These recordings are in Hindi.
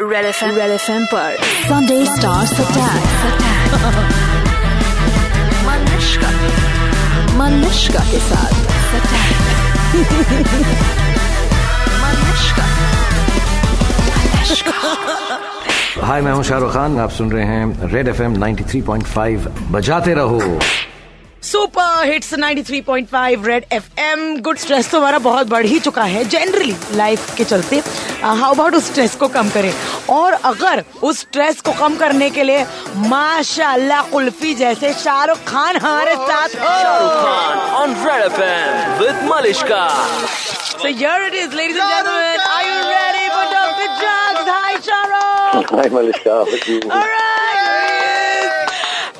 Red F M red F M पर संडे स्टार्स मनुष्का मनुष्का के साथ. हाय मैं हूँ शाहरुख खान. आप सुन रहे हैं रेड एफ़ एम बजाते रहो. Super hits 93.5 Red FM good stress तो हमारा बहुत बढ़ ही चुका है जनरली लाइफ के चलते. Uh, हाउ अबाउट उस स्ट्रेस को कम करें? और अगर उस स्ट्रेस को कम करने के लिए माशाल्लाह कुल्फी जैसे शाहरुख खान हमारे साथ हो। On Red FM with Malishka so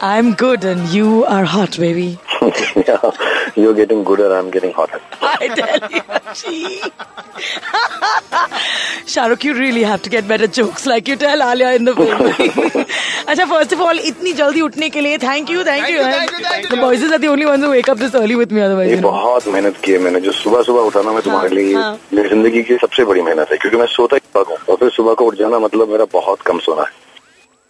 I am good and you are hot baby yeah, you're getting gooder. I'm getting hotter. I tell you, gee. Shahrukh, you really have to get better jokes like you tell Alia in the film. अच्छा फ़र्स्ट ऑफ़ ऑल इतनी जल्दी उठने के लिए thank you thank you the boys are the only ones who wake up this early with me ये अदरवाइज़ बहुत मेहनत की है मैंने जो सुबह सुबह उठाना मैं तुम्हारे लिए हाँ। मेरी ज़िंदगी की सबसे बड़ी मेहनत है क्योंकि मैं सोता ही हूँ और फिर सुबह को उठ जाना मतलब मेरा बहुत कम सोना है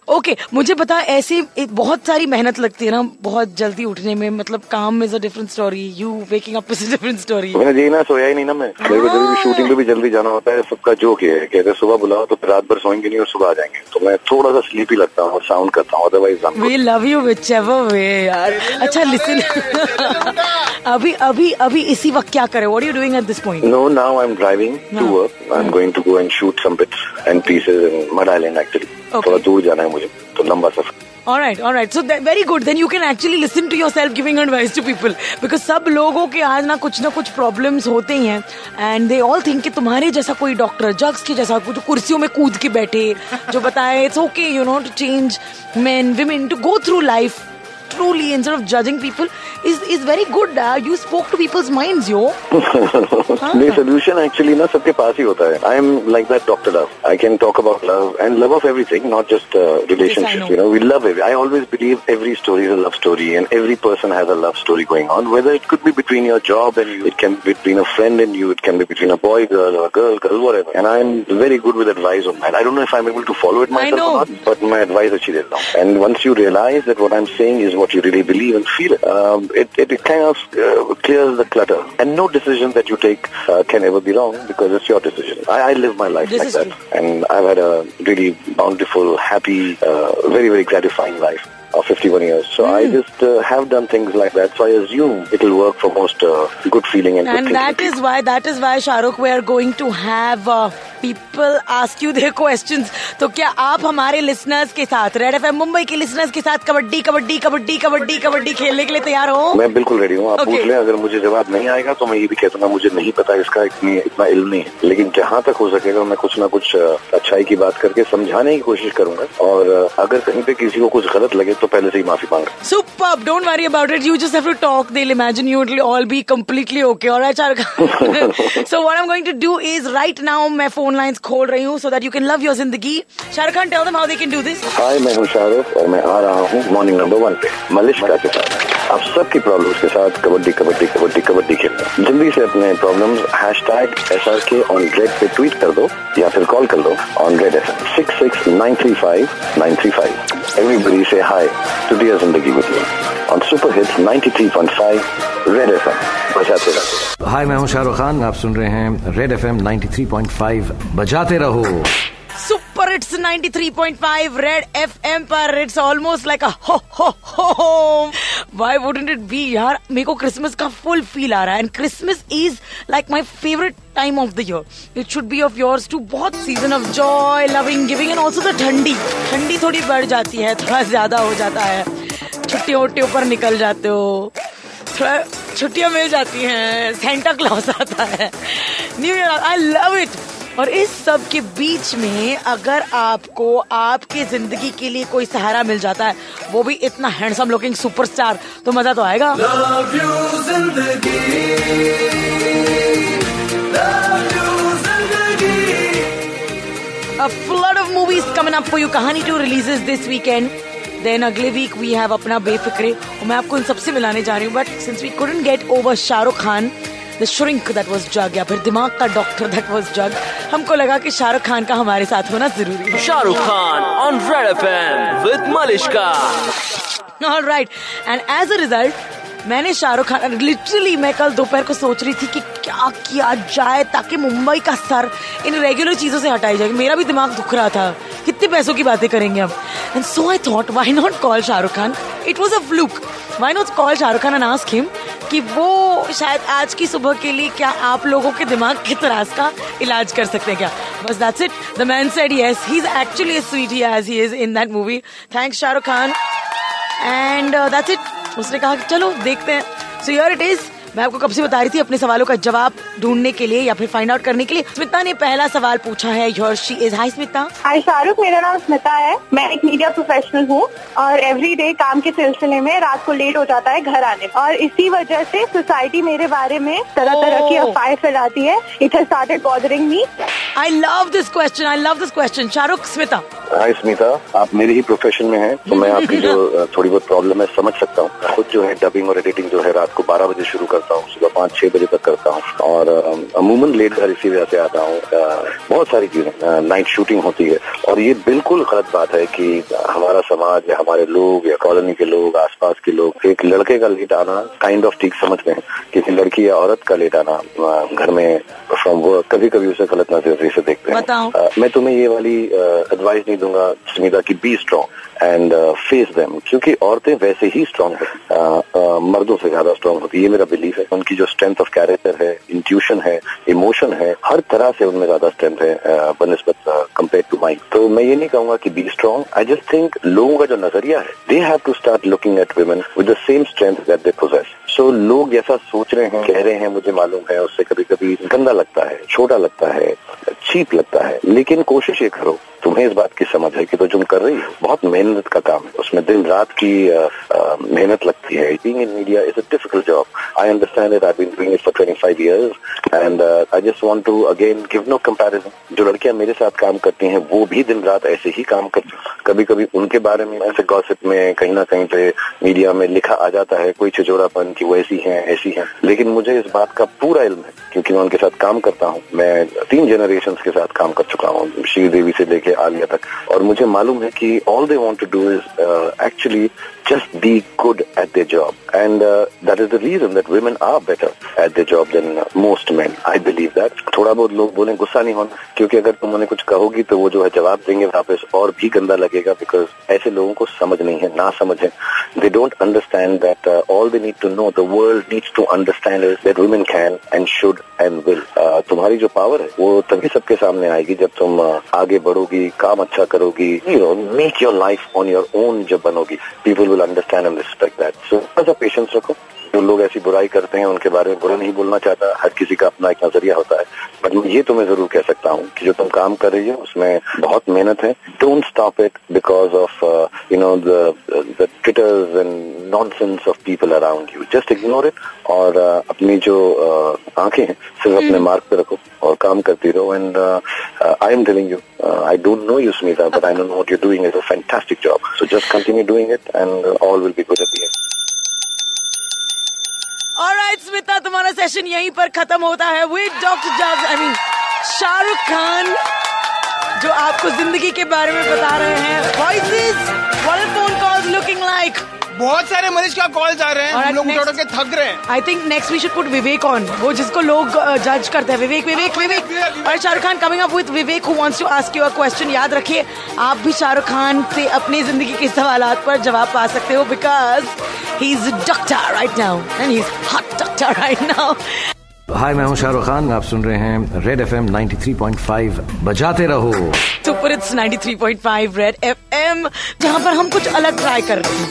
ओके okay, मुझे बता ऐसे एक बहुत सारी मेहनत लगती है ना बहुत जल्दी उठने में मतलब काम is a different story you waking up is a different story मैंने जी ना सोया ही नहीं ना मैं। मेरे को भी शूटिंग पे भी जल्दी जाना होता है सबका जोक ये है कहते हैं सुबह बुलाओ तो फिर रात भर सोएँगे नहीं और सुबह आ जाएँगे। तो मैं थोड़ा सा स्लीपी लगता हूँ और साउंड करता हूँ otherwise we love you whichever way यार। अच्छा लिसन अभी अभी अभी इसी वक्त क्या करे? What are you doing at this point No, now I'm driving to हाँ. work. I'm going to go and shoot some bits and pieces in Mud Island actually. Okay. थोड़ा दूर जाना है मुझे तो लंबा सफ़र All right, all right. So that, very good. Then you can actually listen to yourself giving advice to people because सब लोगों के आज ना कुछ ना कुछ problems होते ही हैं and they all think कि तुम्हारे जैसा कोई डॉक्टर जग्स के जैसा कुछ कुर्सियों में कूद के बैठे जो बताए it's okay you know to change men women to go through life truly instead of judging people is is very good uh, you spoke to people's minds yo नहीं सोल्यूशन एक्चुअली ना सबके पास ही होता है I am like that doctor love I can talk about love and love of everything not just Yes, I know. Relationship you know we love I always believe every story is a love story and every person has a love story going on whether it could be between your job and it can be between a friend and you it can be between a boy girl और girl girl whatever and I am very good with advice on that. I don't know if I'm able to follow it I myself know. or not, but my advice अच्छी देता हूँ. And once you realize that what I'm saying is what you really believe and feel it, um, it, it, it kind of uh, clears the clutter. And no decision that you take uh, can ever be wrong because it's your decision. I, I live my life This like that. And I've had a really bountiful, happy, uh, very, very gratifying life. Of 51 years. So mm. I Hmm. just uh, have done things like that. So I assume it will work for most uh, good feeling and, and thinking that is why that is why Shahrukh we are going to have uh, people ask you their questions तो क्या आप हमारे लिसनर्स के साथ रेड एफएम मुंबई के लिसनर्स के साथ कबड्डी कबड्डी कबड्डी कबड्डी कबड्डी खेलने के लिए तैयार हो मैं बिल्कुल रेडी हूँ आप Okay. पूछ लें अगर मुझे जवाब नहीं आएगा तो मैं ये भी कह दूँगा मुझे नहीं पता इसका इतनी इतना इल्म नहीं है लेकिन जहाँ तक हो सकेगा मैं कुछ ना कुछ अच्छाई की बात करके समझाने की कोशिश करूँगा और अगर कहीं पे किसी को कुछ गलत लगे तो पहले से ही माफ़ी मांग super don't worry about it you just have to talk दिल imagine you will all be completely okay और आई चार so what I am going to do is right now मैं फ़ोन लाइंस खोल रही हूँ so that you can love your ज़िंदगी Shahrukh tell them how they can do this hi मैं हूँ शाहरुख और मैं आ रहा हूँ मॉर्निंग नंबर 1 पे मलिश्का के साथ। आप सबकी प्रॉब्लम के साथ कबड्डी कबड्डी कबड्डी कबड्डी खेलना। जल्दी से अपने प्रॉब्लम हैश टैग एस पे ट्वीट कर दो या फिर कॉल कर दो on Red F six six nine three से hi to dear Zindagi you on super hits 93.5 Red F बजाते रहो हाय मैं हूँ शाहरुख खान आप सुन रहे हैं रेड एफ़ एम बजाते रहो Super It's 93.5 Red FM पर It's almost like a ho ho ho Why wouldn't it be? यार, मेरे को क्रिसमस का फुल फील आ रहा है। And Christmas is like my favourite time of the year it should be of yours too बहुत season of joy loving giving and also the ठंडी। ठंडी थोड़ी बढ़ जाती है, थोड़ा ज़्यादा हो जाता है। छुट्टियों वुट्टियों पर निकल जाते हो। छुट्टियाँ मिल जाती हैं। सेंटा क्लॉज आता है। New year I love it और इस सब के बीच में अगर आपको आपकी ज़िंदगी के लिए कोई सहारा मिल जाता है वो भी इतना हैंडसम लुकिंग सुपरस्टार तो मज़ा तो आएगा A flood of movies coming up for you. Kahani 2 releases this weekend. Then अगले वीक वी हैव अपना बेफिक्रे और मैं आपको इन सबसे मिलाने जा रही हूँ but since we couldn't get over Shahrukh Khan the shrink that was jug या फिर दिमाग का डॉक्टर दैट वाज जग हमको लगा कि शाहरुख खान का हमारे साथ होना ज़रूरी है। Shahrukh Khan on Red FM with Malishka. All right and as a result मैंने शाहरुख खान लिटरली मैं कल दोपहर को सोच रही थी कि क्या किया जाए ताकि मुंबई का सर इन रेगुलर चीज़ों से हटाई जाए। मेरा भी दिमाग दुख रहा था। कितने पैसों की बातें करेंगे हम? And so I thought why not call Shahrukh Khan? It was a fluke why not call Shahrukh Khan and ask him कि वो शायद आज की सुबह के लिए क्या आप लोगों के दिमाग की तराज का इलाज कर सकते हैं क्या? बस that's it the man said yes he is actually a sweet he as he is in that movie thanks Shahrukh Khan and that's it उसने कहा कि चलो देखते हैं. सो योर इट इज़ मैं आपको कब से बता रही थी अपने सवालों का जवाब ढूँढने के लिए या फिर फाइंड आउट करने के लिए? स्मिता ने पहला सवाल पूछा है your she is hi Smita. Hi Shahrukh मेरा नाम स्मिता है। मैं एक मीडिया प्रोफेशनल हूँ और एवरी डे काम के सिलसिले में रात को लेट हो जाता है घर आने। और इसी वजह से सोसाइटी मेरे बारे में तरह तरह की Oh. अफवाहें फैलाती है। It has started bothering me I love this question I love this question Shahrukh Smita hi Smita आप मेरे ही प्रोफेशन में हैं तो मैं आपकी जो थोड़ी बहुत प्रॉब्लम है समझ सकता हूँ। खुद जो है डबिंग और एडिटिंग जो है रात को 12 बजे शुरू करता हूँ सुबह पाँच छह बजे तक करता हूँ। और अमूमन लेट घर इसी वजह से आता हूँ। बहुत सारी चीज़ें नाइट शूटिंग होती है। और ये बिल्कुल गलत बात है कि हमारा समाज या हमारे लोग या कॉलोनी के लोग आसपास के लोग एक लड़के का लेट आना काइंड ऑफ़ ठीक समझते हैं किसी लड़की या औरत का लेट आना घर में फ्रॉम वर्क कभी कभी उसे गलत नज़रिए से देखते हैं। मैं तुम्हें ये वाली एडवाइस नहीं दूँगा स्मिता की be strong and face them क्योंकि औरतें वैसे ही स्ट्रांग है। मर्दों से ज़्यादा स्ट्रांग होती है ये मेरा बिलीफ है उनकी जो स्ट्रेंथ ऑफ़ कैरेक्टर है इंट्यूशन है इमोशन है, हर तरह से उनमें ज़्यादा स्ट्रेंथ है बनस्बत कंपेयर टू माई तो मैं ये नहीं कहूँगा कि be strong I just think लोगों का जो नज़रिया है they have to start looking at women with the same strength that they possess so लोग जैसा सोच रहे हैं, कह रहे हैं, मुझे मालूम है, उससे कभी कभी गंदा लगता है, छोटा लगता है चीप लगता है। लेकिन कोशिश ये करो तुम्हें इस बात की समझ है कि तो तुम कर रही हो। बहुत मेहनत का काम है। उसमें दिन रात की मेहनत लगती है। Being in media is a difficult job I understand it I been doing it for 25 years and I just want to again give no comparison जो लड़कियाँ मेरे साथ काम करती हैं, वो भी दिन रात ऐसे ही काम करती कभी कभी उनके बारे में ऐसे गॉसिप में कहीं ना कहीं पे मीडिया में लिखा आ जाता है, कोई छिचोरापन की वो ऐसी है ऐसी है। लेकिन मुझे इस बात का पूरा इल्म है, क्योंकि मैं उनके साथ काम करता हूँ। मैं तीन जनरेशन के साथ काम कर चुका हूँ। श्रीदेवी से लेके आलिया तक। और मुझे मालूम है कि all they want to do is actually just be good at their job. And uh, that is the reason that women are better at their job than uh, most men. I believe that. थोड़ा बहुत लोग बोलें गुस्सा नहीं होना. क्योंकि अगर तुम उन्हें कुछ कहोगी तो वो जो है जवाब देंगे वापस और भी गंदा लगेगा बिकॉज़ ऐसे लोगों को समझ नहीं है ना समझ। है they don't understand that all they need to know the world needs to understand is that women can and should and will तुम्हारी जो पावर है वो तभी सबके सामने आएगी जब तुम uh, आगे बढ़ोगी काम अच्छा करोगी you know make your life on your own जब बनोगी। People will will understand and respect that. So, as a patient circle. जो लोग ऐसी बुराई करते हैं उनके बारे में बुरा नहीं बोलना चाहता। हर किसी का अपना एक नज़रिया होता है। बट मैं ये तुम्हें ज़रूर कह सकता हूँ कि जो तुम काम कर रही हो उसमें बहुत मेहनत है। Don't stop it because of you know the Twitters and nonsense of people around you just ignore it और uh, अपनी जो uh, आँखें हैं सिर्फ़ अपने मार्ग पे रखो और काम करती रहो। And I am telling you I don't know you Smita but I know what you doing is a fantastic job so just continue doing it and all will be good at the end alright Smita तुम्हारा सेशन यहीं पर खत्म होता है with doctor jobs I mean Shahrukh Khan जो आपको ज़िंदगी के बारे में बता रहे हैं। Voices what phone calls looking like बहुत सारे मरीज़ का कॉल्स आ रहे हैं। लोग उठा next. के थक रहे हैं। I think next we should put Vivek on वो जिसको लोग जज करते हैं। विवेक विवेक विवेक और Shahrukh Khan coming up with Vivek who wants to ask you a question याद रखिए। आप भी शाहरुख खान से अपनी ज़िंदगी के सवालात पर जवाब पा सकते हो because He's a doctor right now, and he's hot doctor right now. Hi मैं हूँ शाहरुख खान आप सुन रहे हैं रेड एफ़ एम बजाते रहो। सुपर इट्स 93.5 रेड एफएम जहाँ पर हम कुछ अलग ट्राई कर रहे हैं।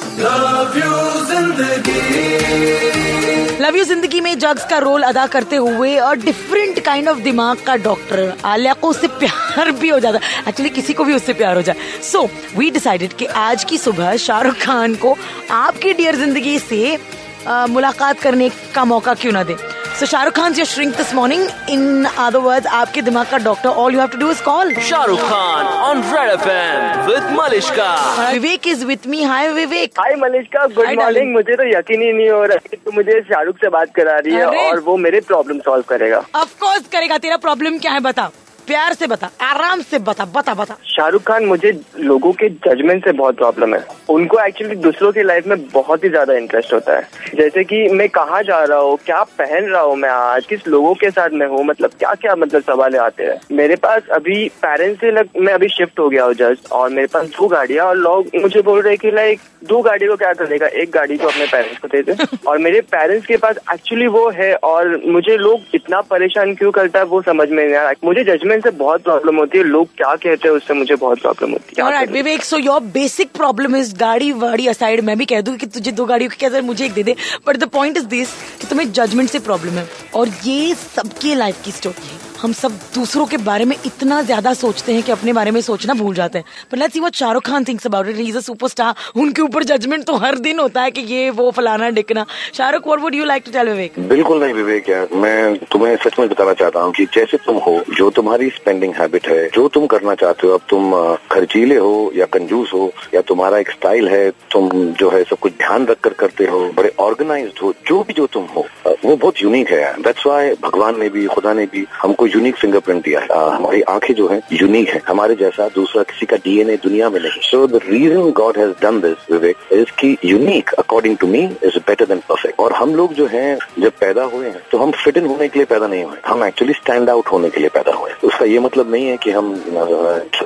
Love you Zindagi. में जग्स का रोल अदा करते हुए और डिफरेंट काइंड ऑफ़ दिमाग का डॉक्टर आलिया को उससे प्यार भी हो जाता। है एक्चुअली किसी को भी उससे प्यार हो जाए। सो वी डिसाइडेड कि आज की सुबह शाहरुख खान को आपकी डियर ज़िंदगी से अ, मुलाकात करने का मौका क्यों ना दे। So Shahrukh Khan's your shrink this morning. In other words, आपके दिमाग का doctor all you have to do is call. Shahrukh Khan on Red FM with Malishka. Vivek is with me. Hi Vivek. Hi Malishka. Good Hi, morning. मुझे तो यकीन ही नहीं हो रहा कि तू मुझे शाहरुख से बात करा रही है और वो मेरे प्रॉब्लम सॉल्व करेगा Of course करेगा तेरा प्रॉब्लम क्या है बता प्यार से बता आराम से बता बता बता। शाहरुख खान मुझे लोगों के जजमेंट से बहुत प्रॉब्लम है। उनको एक्चुअली दूसरों की लाइफ में बहुत ही ज़्यादा इंटरेस्ट होता है। जैसे कि मैं कहाँ जा रहा हूँ क्या पहन रहा हूँ मैं आज किस लोगों के साथ मैं हूँ मतलब क्या क्या मतलब सवाल आते हैं। मेरे पास अभी पेरेंट्स से लग मैं अभी शिफ्ट हो गया हूँ जस्ट और मेरे पास दो गाड़ियाँ और लोग मुझे बोल रहे कि लाइक दो गाड़ी को क्या करेगा? एक गाड़ी को अपने पेरेंट्स को दे दे। और मेरे पेरेंट्स के पास एक्चुअली वो है और मुझे लोग इतना परेशान क्यों करता है वो समझ में नहीं आ रहा। मुझे जजमेंट से बहुत प्रॉब्लम होती है। लोग क्या कहते हैं उससे मुझे बहुत प्रॉब्लम होती है। Right, Vivek so your basic problem is गाड़ी वाड़ी असाइड मैं भी कह दूँ कि तुझे दो गाड़ियों की कहते मुझे एक दे दे but the point is this कि तुम्हें जजमेंट से प्रॉब्लम है। और ये सबके लाइफ की स्टोरी है। हम सब दूसरों के बारे में इतना ज़्यादा सोचते हैं कि अपने बारे में सोचना भूल जाते हैं। पर let's see what Shahrukh Khan thinks about it he is a superstar उनके ऊपर जजमेंट तो हर दिन होता है कि ये, वो, फलाना, डिकना। Shahrukh what would you like to tell Vivek बिल्कुल नहीं विवेक यार। मैं तुम्हें सच में बताना चाहता हूँ कि जैसे तुम हो, जो तुम्हारी स्पेंडिंग हैबिट है, जो तुम करना चाहते हो, अब तुम खर्चीले हो या कंजूस हो या तुम्हारा एक स्टाइल है, तुम जो है सब कुछ ध्यान रख कर करते हो, बड़े ऑर्गेनाइज हो, जो भी जो तुम हो वो बहुत यूनिक है दैट्स वाई भगवान ने भी, खुदा ने भी हमको यूनिक फिंगरप्रिंट दिया है। हमारी आँखें जो है यूनिक है। हमारे जैसा दूसरा किसी का डीएनए दुनिया में नहीं। So the reason God has done this Vivek is की unique according to me is better than perfect और हम लोग जो है, जब पैदा हुए हैं तो हम फिट इन होने के लिए पैदा नहीं हुए। हम एक्चुअली स्टैंड आउट होने के लिए पैदा हुए उसका ये मतलब नहीं है कि हम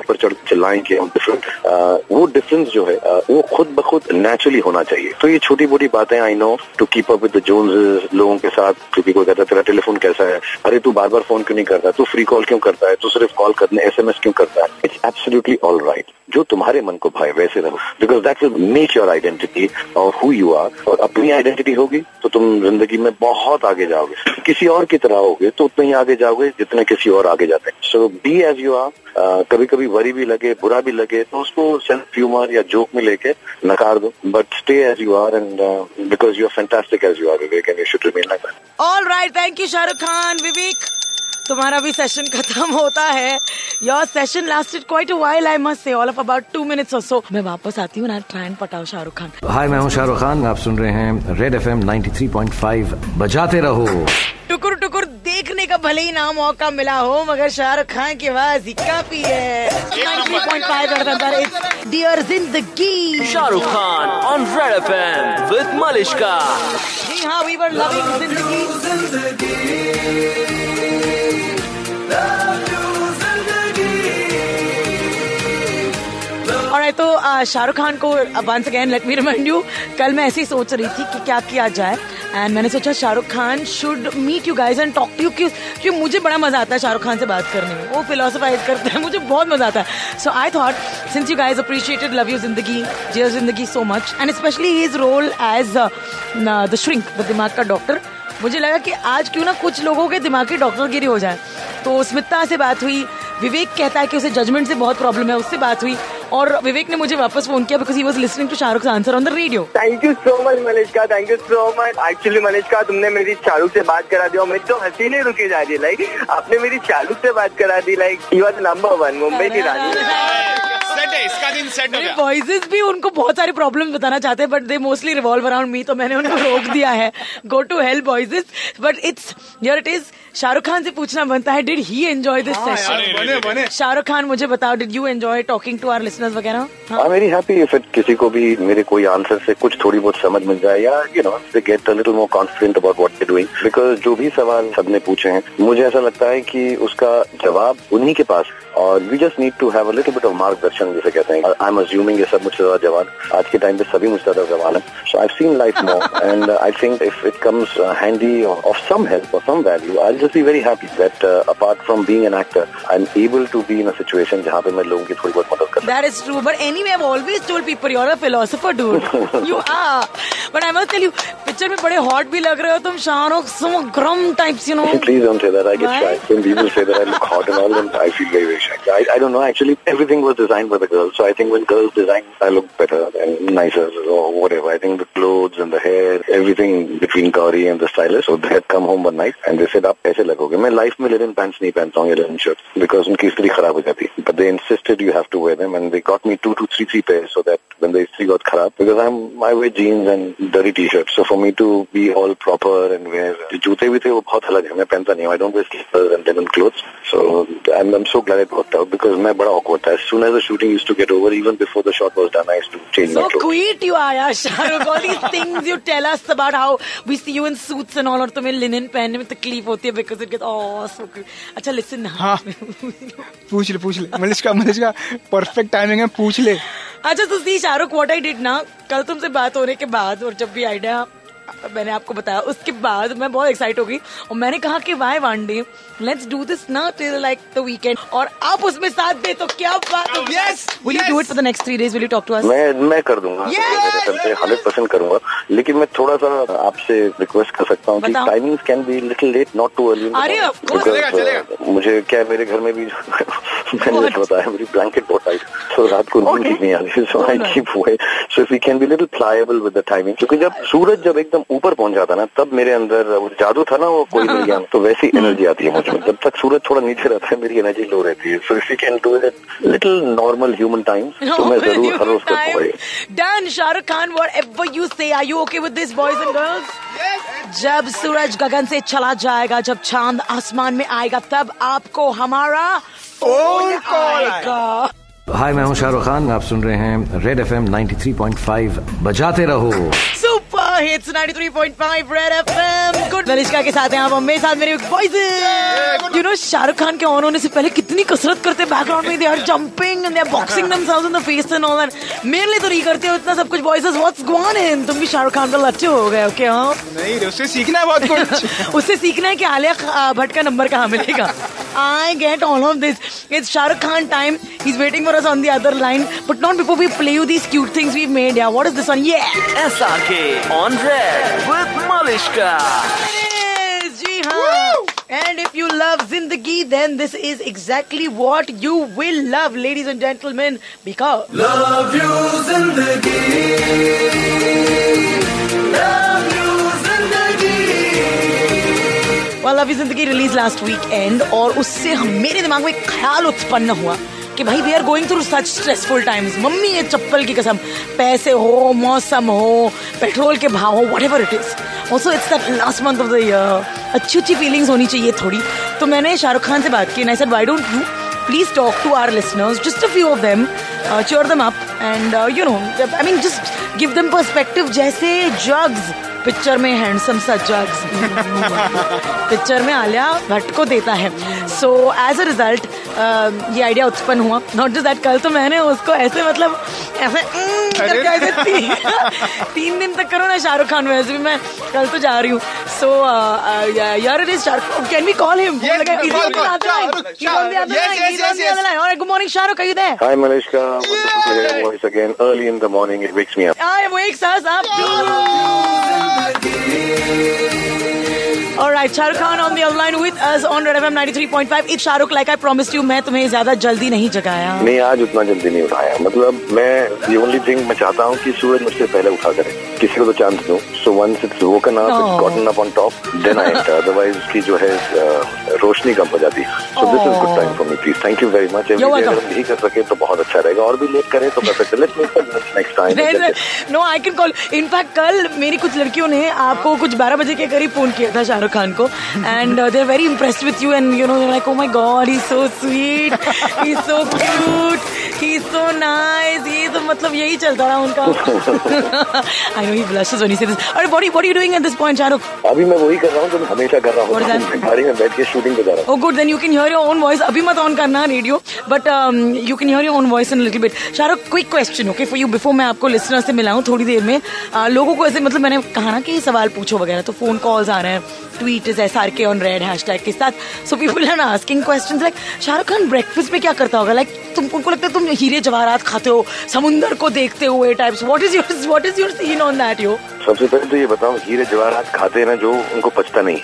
पर चढ़ चिल्लाएँ कि हम डिफरेंट वो डिफरेंस जो है वो खुद ब खुद नेचुरली होना चाहिए। तो ये छोटी मोटी बातें I know to keep up with the Jones लोगों के साथ, क्योंकि कोई कहता है, तेरा टेलीफोन कैसा है? अरे, तू बार बार फ़ोन क्यों नहीं करता तू फ्री कॉल क्यों करता है? तू सिर्फ़ कॉल करने एसएमएस क्यों करता है? इट्स एब्सोल्युटली ऑल राइट जो तुम्हारे मन को भाई वैसे रहो। Because that will make your identity और हु यू आर और अपनी आइडेंटिटी होगी तो तुम ज़िंदगी में बहुत आगे जाओगे। किसी और की तरह होगे तो उतने ही आगे जाओगे जितने किसी और आगे जाते हैं। So be as you are कभी कभी वरी भी लगे, बुरा भी लगे तो उसको सेल्फ ह्यूमर या जोक में लेके नकार दो। But stay as you are and because you are fantastic as you are Vivek and you should remain like that all right thank you Shahrukh Khan Vivek तुम्हारा भी सेशन खत्म होता है। Your session lasted quite a while I must say all of about two minutes और सो मैं वापस आती हूँ ना ट्राई एंड पटाओ शाहरुख खान। हाय मैं हूँ शाहरुख खान आप सुन रहे हैं रेड एफ़ एम 93.5 बजाते रहो। टुकुर टुकुर देखने का भले ही ना मौका मिला हो मगर शाहरुख खान की आवाज़ ही काफ़ी है। 93.5 it's Dear Zindagi Shahrukh Khan on Red FM with Malishka. जी हाँ वी वर लविंग ज़िंदगी तो शाहरुख खान को once again let me remind you कल मैं ऐसे ही सोच रही थी कि क्या किया जाए। एंड मैंने सोचा, Shahrukh Khan should meet you guys and talk to you क्योंकि मुझे बड़ा मज़ा आता है शाहरुख खान से बात करने में। वो फिलोसफाइज करते हैं, मुझे बहुत मज़ा आता है। So I thought since you guys appreciated love you Zindagi dear Zindagi so much and specially his role as the shrink the दिमाग का डॉक्टर मुझे लगा कि आज क्यों ना कुछ लोगों के दिमागी डॉक्टरगिरी हो जाए। तो स्मिता से बात हुई, विवेक कहता है कि उसे जजमेंट से बहुत प्रॉब्लम है, उससे बात हुई। और विवेक ने मुझे वापस फ़ोन किया because he was listening to Shahrukh answer on the radio thank you so much Malishka thank you so much actually Malishka तुमने मेरी शाहरुख से बात करा दी और मेरी तो हँसी नहीं रुकी जा रही लाइक आपने मेरी शाहरुख से बात करा दी like you are number one Mumbai की रानी। सेट है इसका दिन सेट हो गया। वॉइसेस भी उनको बहुत सारे प्रॉब्लम बताना चाहते हैं but they mostly revolve around me तो मैंने उनको रोक दिया है। Go to help voices but it's your it is Shahrukh Khan से पूछना बनता है did he enjoy this session बने बने। शाहरुख खान मुझे बताओ did you enjoy talking to our listeners वगैरह? हाँ। I'm very happy if it किसी को भी मेरे कोई आंसर से कुछ थोड़ी बहुत समझ मिल जाए या you know they get a little more confident about what they doing because जो भी सवाल सबने पूछे हैं मुझे ऐसा लगता है कि उसका जवाब उन्हीं के पास और we just need to have a little bit of मार्गदर्शन जिसे कहते हैं आई एम अज्यूमिंग ये सब मुझसे ज़्यादा जवान आज के टाइम पे सभी मुझसे ज़्यादा जवान है so I seen life more and I think if it comes handy of some help और some value I just be very happy that apart from being an actor I am able to be in a situation जहाँ पे मैं लोगों की थोड़ी बहुत मदद कर That is true. But anyway, I've always told people you're a philosopher, dude. you are. But I must tell you, picture में बड़े hot भी लग रहे हो तुम Shahrukh some grum types, you know. Please don't say that. I get Why? shy. When people say that I look hot and all, then I feel very, very shy. I, I don't know. Actually, everything was designed by the girls. So I think when girls design, I look better and nicer or whatever. I think the clothes and the hair, everything between Gauri and the stylist. So they had come home one night and they said, आप ऐसे लगोगे मैं लाइफ में लिनन पैंट्स नहीं पहनता हूँ या लिनन शर्ट बिकॉज उनकी स्त्री खराब हो जाती है but they insisted you have to wear them and they got me two two three three pair so that when the istri got kharab because I'm I wear jeans and dirty t-shirts so for me to be all proper and wear जो जूते भी थे वो बहुत अलग है मैं पहनता नहीं हूँ I don't wear slippers and linen clothes so I'm, I'm so glad it worked out because मैं बड़ा awkward था as soon as the shooting used to get over even before the shot was done I used to change So my clothes sweet you are, Shahrukh. All these things you tell us about how we see you in suits and all, और तुम्हें लिनन पहनने में तकलीफ़ होती है because it gets oh so cute. अच्छा listen now. हाँ। पूछ ले पूछ ले मलिश्का मलिश्का परफेक्ट टाइमिंग है पूछ ले अच्छा तो see Shahrukh what I did ना कल तुमसे बात होने के बाद और जब भी आइडिया मैंने आपको बताया उसके बाद मैं बहुत एक्साइट हो गई और मैंने कहा कि why one day let's do this ना टिल लाइक द वीकेंड और आप उसमें साथ दे तो क्या बात होगी? Yes, will you do it for the next three days will you talk to us मैं मैं कर दूँगा! हंड्रेड परसेंट करूँगा। लेकिन मैं थोड़ा सा आपसे रिक्वेस्ट कर सकता हूँ कि timings can be little late not too early अरे, चलेगा। मुझे क्या है, मेरे घर में भी मैंने बताया मेरी ब्लैंकेट बहुत टाइट तो रात को नींद नहीं आती so Oh, I keep way so if you can be little pliable with the timing क्योंकि जब सूरज जब एकदम ऊपर पहुँच जाता ना तब मेरे अंदर वो जादू था ना वो कोई मिल गया तो वैसी एनर्जी आती है मुझे जब तक सूरज थोड़ा नीचे रहता है मेरी एनर्जी लो रहती है। So if you can do it little normal human time तो मैं ज़रूर हर रोज करूँगा ये Done, Shahrukh Khan, whatever you say, are you okay with this, boys and girls? जब सूरज गगन से चला जाएगा जब चाँद आसमान में आएगा तब आपको हमारा फ़ोन call आएगा। हाय मैं हूँ शाहरुख खान। आप सुन रहे हैं रेड एफ़ एम बजाते रहो। Super hits 93.5 Red FM. Good Malishka के साथ हैं आप? मेरे साथ मेरे boys you know Shahrukh Khan के ऑन होने से पहले कितनी कसरत करते बैकग्राउंड में? They are jumping and they are boxing themselves in the face and all that मेरे लिए तो नहीं करते हो इतना सब कुछ बॉयज़ व्हाट्स गोन इन तुम भी शाहरुख खान पे लट्टे हो गए ओके हाँ? नहीं उससे सीखना है बहुत कुछ। उससे सीखना है कि आलिया भट्ट का नंबर कहाँ मिलेगा? I get all of this. It's Shah Rukh Khan time. He's waiting for us on the other line. But not before we play you these cute things we've made. Yeah, what is this one? Yeah. SRK on red with Malishka. And if you love Zindagi, then this is exactly what you will love, ladies and gentlemen, because. Love you, Zindagi. Love you. Love Zindagi release last weekend और उससे हम मेरे दिमाग में ख्याल उत्पन्न हुआ कि भाई we are going through such stressful times mummy ये चप्पल की कसम पैसे हो मौसम हो पेट्रोल के भाव हो whatever it is also it's that last month of the year अच्छी अच्छी फीलिंग्स होनी चाहिए थोड़ी। तो मैंने शाहरुख खान से बात की I said why don't you please talk to our listeners just a few of them them up and uh, you know i mean just give them perspective जैसे jugs पिक्चर में हैंडसम सा जग्स। पिक्चर में आलिया भट्ट को देता है। सो एज अ रिज़ल्ट ये आइडिया उत्पन्न हुआ। नॉट जस्ट दैट कल तो मैंने उसको ऐसे मतलब ऐसे करके ऐसे तीन, तीन दिन तक करो ना शाहरुख खान वैसे भी मैं कल तो जा रही हूँ। सो यार it is Shahrukh can we call him. Good morning Shahrukh are you there? Hi Malishka, wonderful to hear your voice again. Early in the morning. It wakes me up. All right, Shahrukh Khan on the other line with us on Red FM 93.5. It's Shahrukh, like I promised you, मैं तुम्हें ज़्यादा जल्दी नहीं जगाया नहीं आज उतना जल्दी नहीं उठाया मतलब मैं the only thing मैं चाहता हूँ कि सूरज मुझसे पहले उठा करे किसी को तो चांस दूँ so once it's woken up Oh. it's gotten up on top then I enter otherwise उसकी जो है uh, रोशनी कम हो जाती so this is good time for me please thank you very much every You're day welcome. अगर हम यही कर सके तो बहुत अच्छा रहेगा और भी लेट करें तो let's make the next time no I can call in fact कल मेरी कुछ लड़कियों ने आपको कुछ 12 बजे के करीब फ़ोन किया था शाहरुख खान को. And they are very impressed with you and you know like oh my God he so sweet he so cute he so nice ये तो मतलब यही चलता रहा उनका. I know he blushes when he says this अरे what what you doing at this point Shahrukh अभी मैं वही कर रहा हूँ जो मैं हमेशा कर रहा हूँ। गाड़ी में बैठ के शूटिंग पे जा रहा हूँ। Oh, good. Then you can hear your own voice. अभी मत ऑन करना radio but you can hear your own voice in little bit Shahrukh quick question okay for you before मैं आपको लिसनर से मिलाऊं थोड़ी देर में. Uh, लोगों को ऐसे मतलब मैंने कहा ना कि सवाल पूछो वगैरह तो फ़ोन कॉल्स आ रहे हैं tweet R K on Red hashtag के साथ. So people are asking question like Shahrukh Khan breakfast पे क्या करता होगा? लाइक तुम उनको लगता है तुम में हीरे जवाहरात खाते हो, समुंदर को देखते हुए types what is your what is your scene on that yo सबसे पहले तो ये बताओ, हीरे जवाहरात खाते हैं ना जो उनको पचता नहीं.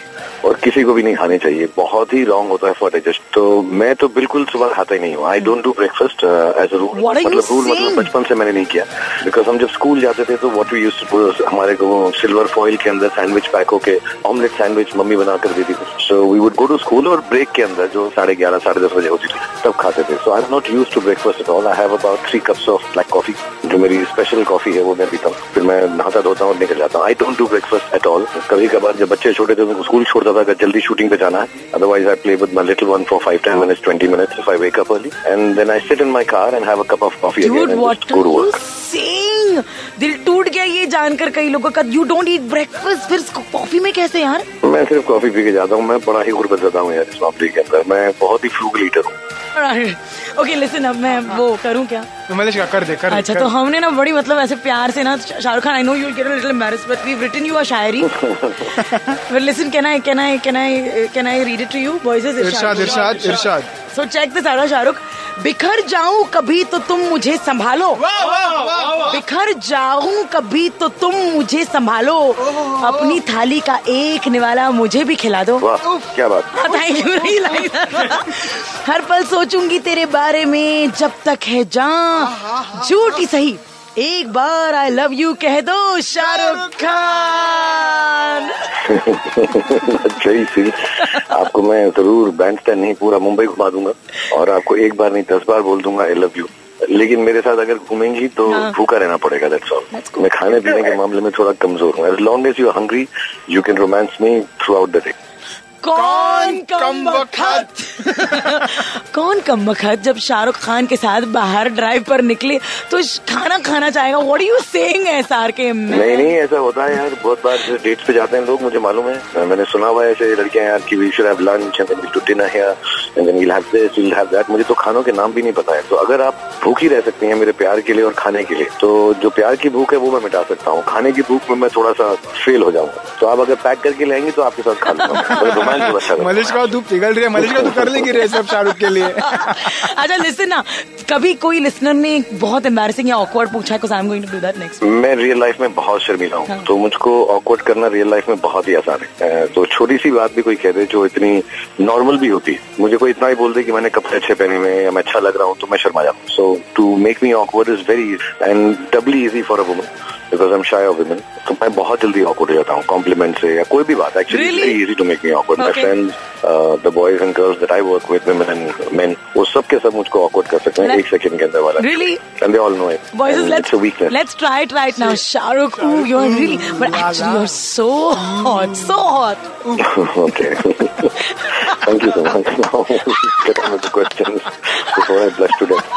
और किसी को भी नहीं खाने चाहिए। बहुत ही रॉन्ग होता है फॉर डाइजेस्ट तो मैं तो बिल्कुल सुबह खाता ही नहीं हूँ। I don't do breakfast as a rule मतलब रूल मतलब बचपन से मैंने नहीं किया। बिकॉज़ हम जब स्कूल जाते थे तो वॉट वी यूज़ टू हमारे को सिल्वर फॉइल के अंदर सैंडविच पैक होके ऑमलेट सैंडविच मम्मी बना कर देती थी। So we would go to school और ब्रेक के अंदर जो साढ़े ग्यारह साढ़े दस बजे होती थी तब खाते थे। So I am not use to breakfast at all I have about three cups of black coffee जो मेरी स्पेशल कॉफ़ी है वो मैं पीता हूँ। फिर मैं नहाता धोता हूँ और निकल जाता हूँ। I don't do breakfast at all कभी कभार जब बच्चे छोटे थे उनको स्कूल छोड़ता था अगर जल्दी शूटिंग पे जाना है otherwise I play with my little one for five ten minutes twenty minutes if I wake up early and then I sit in my car and have a cup of coffee Dude, what saying? दिल टूट गया ये जानकर कई लोगों का। यू डोंट ईट ब्रेकफास्ट फिर कॉफ़ी में कैसे यार? मैं सिर्फ़ कॉफ़ी पी के जाता हूँ मैं बड़ा ही गुर्बत ज़्यादा हूँ यार इस मामले के अंदर। मैं बहुत ही फ्रूगल ईटर हूँ। ओके लिसन अब मैं वो करूँ क्या? का कर दे कर अच्छा कर तो हमने ना बड़ी मतलब ऐसे प्यार से ना Shahrukh Khan I know you get a little but we written you a Shayari. But listen can I can I can I can I read it to you boys इरशाद इरशाद इरशाद so check this out Shahrukh बिखर जाऊँ कभी तो तुम मुझे संभालो। बिखर जाऊँ कभी तो तुम मुझे संभालो। अपनी थाली का एक निवाला मुझे भी खिला दो। क्या बात। थैंक यू नहीं हर पल सोचूँगी तेरे बारे में जब तक है जान झूठी सही। एक बार आई लव यू कह दो शाहरुख खान। अच्छा ही सी आपको मैं ज़रूर बैंड स्टैंड नहीं पूरा मुंबई घुमा दूँगा और आपको एक बार नहीं दस बार बोल दूँगा आई लव यू लेकिन मेरे साथ अगर घूमेंगी तो हाँ। भूखा रहना पड़ेगा दैट्स ऑल cool. मैं खाने पीने के मामले में थोड़ा कमज़ोर हूँ। As long as you hungry you can romance me throughout the day कौन कम कौन कम वक्त? जब शाहरुख खान के साथ बाहर ड्राइव पर निकले तो खाना खाना चाहेगा। What you saying S R K नहीं नहीं ऐसा होता है यार। बहुत बार डेट्स पे जाते हैं लोग मुझे मालूम है। मैंने सुना हुआ है ऐसे लड़कियाँ यार कि we should have lunch and then to dinner here and then we'll have this we'll have that मुझे तो खानों के नाम भी नहीं पता है। तो अगर आप भूखी रह सकती हैं मेरे प्यार के लिए और खाने के लिए तो जो प्यार की भूख है वो मैं मिटा सकता हूँ। खाने की भूख में मैं थोड़ा सा फेल हो जाऊँगा। तो आप अगर पैक करके लाएँगी तो आपके साथ खा लूँगा। अच्छा। मलिश का तू पिघल रही है मलिश का तू कर लेगी रे सब शाहरुख के लिए। अच्छा लिसन ना कभी कोई लिसनर ने बहुत एम्बैरेसिंग या ऑकवर्ड पूछा है I am going to do that next मैं रियल लाइफ में बहुत शर्मीला हाँ। हूँ। तो मुझको ऑकवर्ड करना रियल लाइफ में बहुत ही आसान है। तो छोटी सी बात भी कोई कह दे जो इतनी नॉर्मल भी होती। है मुझे कोई इतना ही बोल दे कि मैंने कपड़े अच्छे पहने हुए हैं या मैं अच्छा लग रहा हूँ तो मैं शर्मा जाता हूँ। So to make me awkward is very and doubly easy for a woman because I am shy of women तो मैं बहुत जल्दी ऑकवर्ड हो जाता हूँ कॉम्प्लीमेंट से या कोई भी बात actually easy to make me awkward my Okay. Friends the boys and girls that I work with women and men वो सब के सब मुझको ऑकवर्ड कर सकते हैं एक सेकंड के अंदर वाला Really? And they all know it Boys, let's it's a weakness let's try it right now. Shahrukh, ooh, you're really, but actually you're so hot, so hot. okay. Thank you so much. Now, get on with the questions before I blush to death.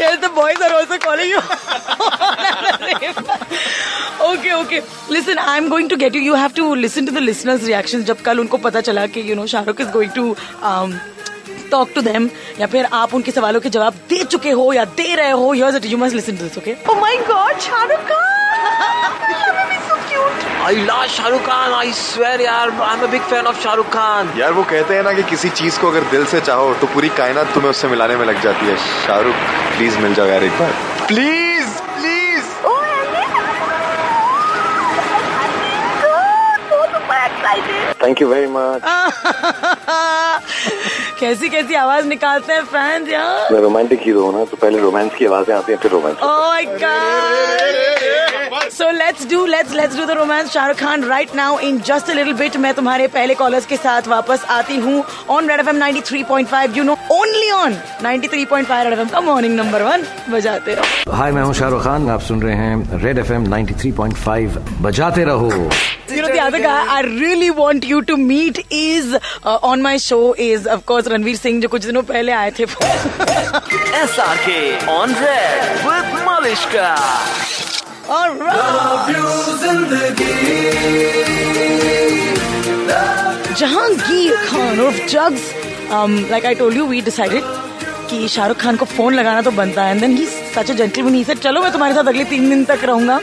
yes, the boys are also calling you. Okay okay listen I am going to get you you have to listen to the listeners reactions जब कल उनको पता चला कि you know Shahrukh is going to talk to them या फिर आप उनके सवालों के जवाब दे चुके हो या दे रहे हो you must listen to this okay oh my God Shahrukh Khan I love Shahrukh Khan I swear यार I am a big fan of Shahrukh Khan वो कहते हैं ना कि किसी चीज़ को अगर दिल से चाहो तो पूरी कायनात तुम्हें उससे मिलाने में लग जाती है। शाहरुख प्लीज़ मिल जाओ यार एक बार। Please excited. You very much कैसी कैसी आवाज़ निकालते हैं फैंस यहाँ मैं रोमांटिक हीरो हूँ ना तो पहले रोमांस की आवाज़ें आती है फिर romance oh my god! So let's do let's let's do the romance Shahrukh Khan right now in just little bit मैं तुम्हारे पहले कॉलर्स के साथ वापस आती हूँ on Red F M ninety three point five you know only on ninety three point five Red F M का मॉर्निंग नंबर वन बजाते रहो। हाय मैं हूँ शाहरुख खान आप सुन रहे हैं Red F M ninety three point five बजाते रहो। You know, the other guy I really want you to meet is uh, on my show is, of course, Ranveer Singh, who was here a with Malishka. Jehangir Khan of Jugs like I told you we decided कि शाहरुख खान को फ़ोन लगाना तो बनता है and then he such a gentleman he said चलो मैं तुम्हारे साथ अगले तीन दिन तक रहूँगा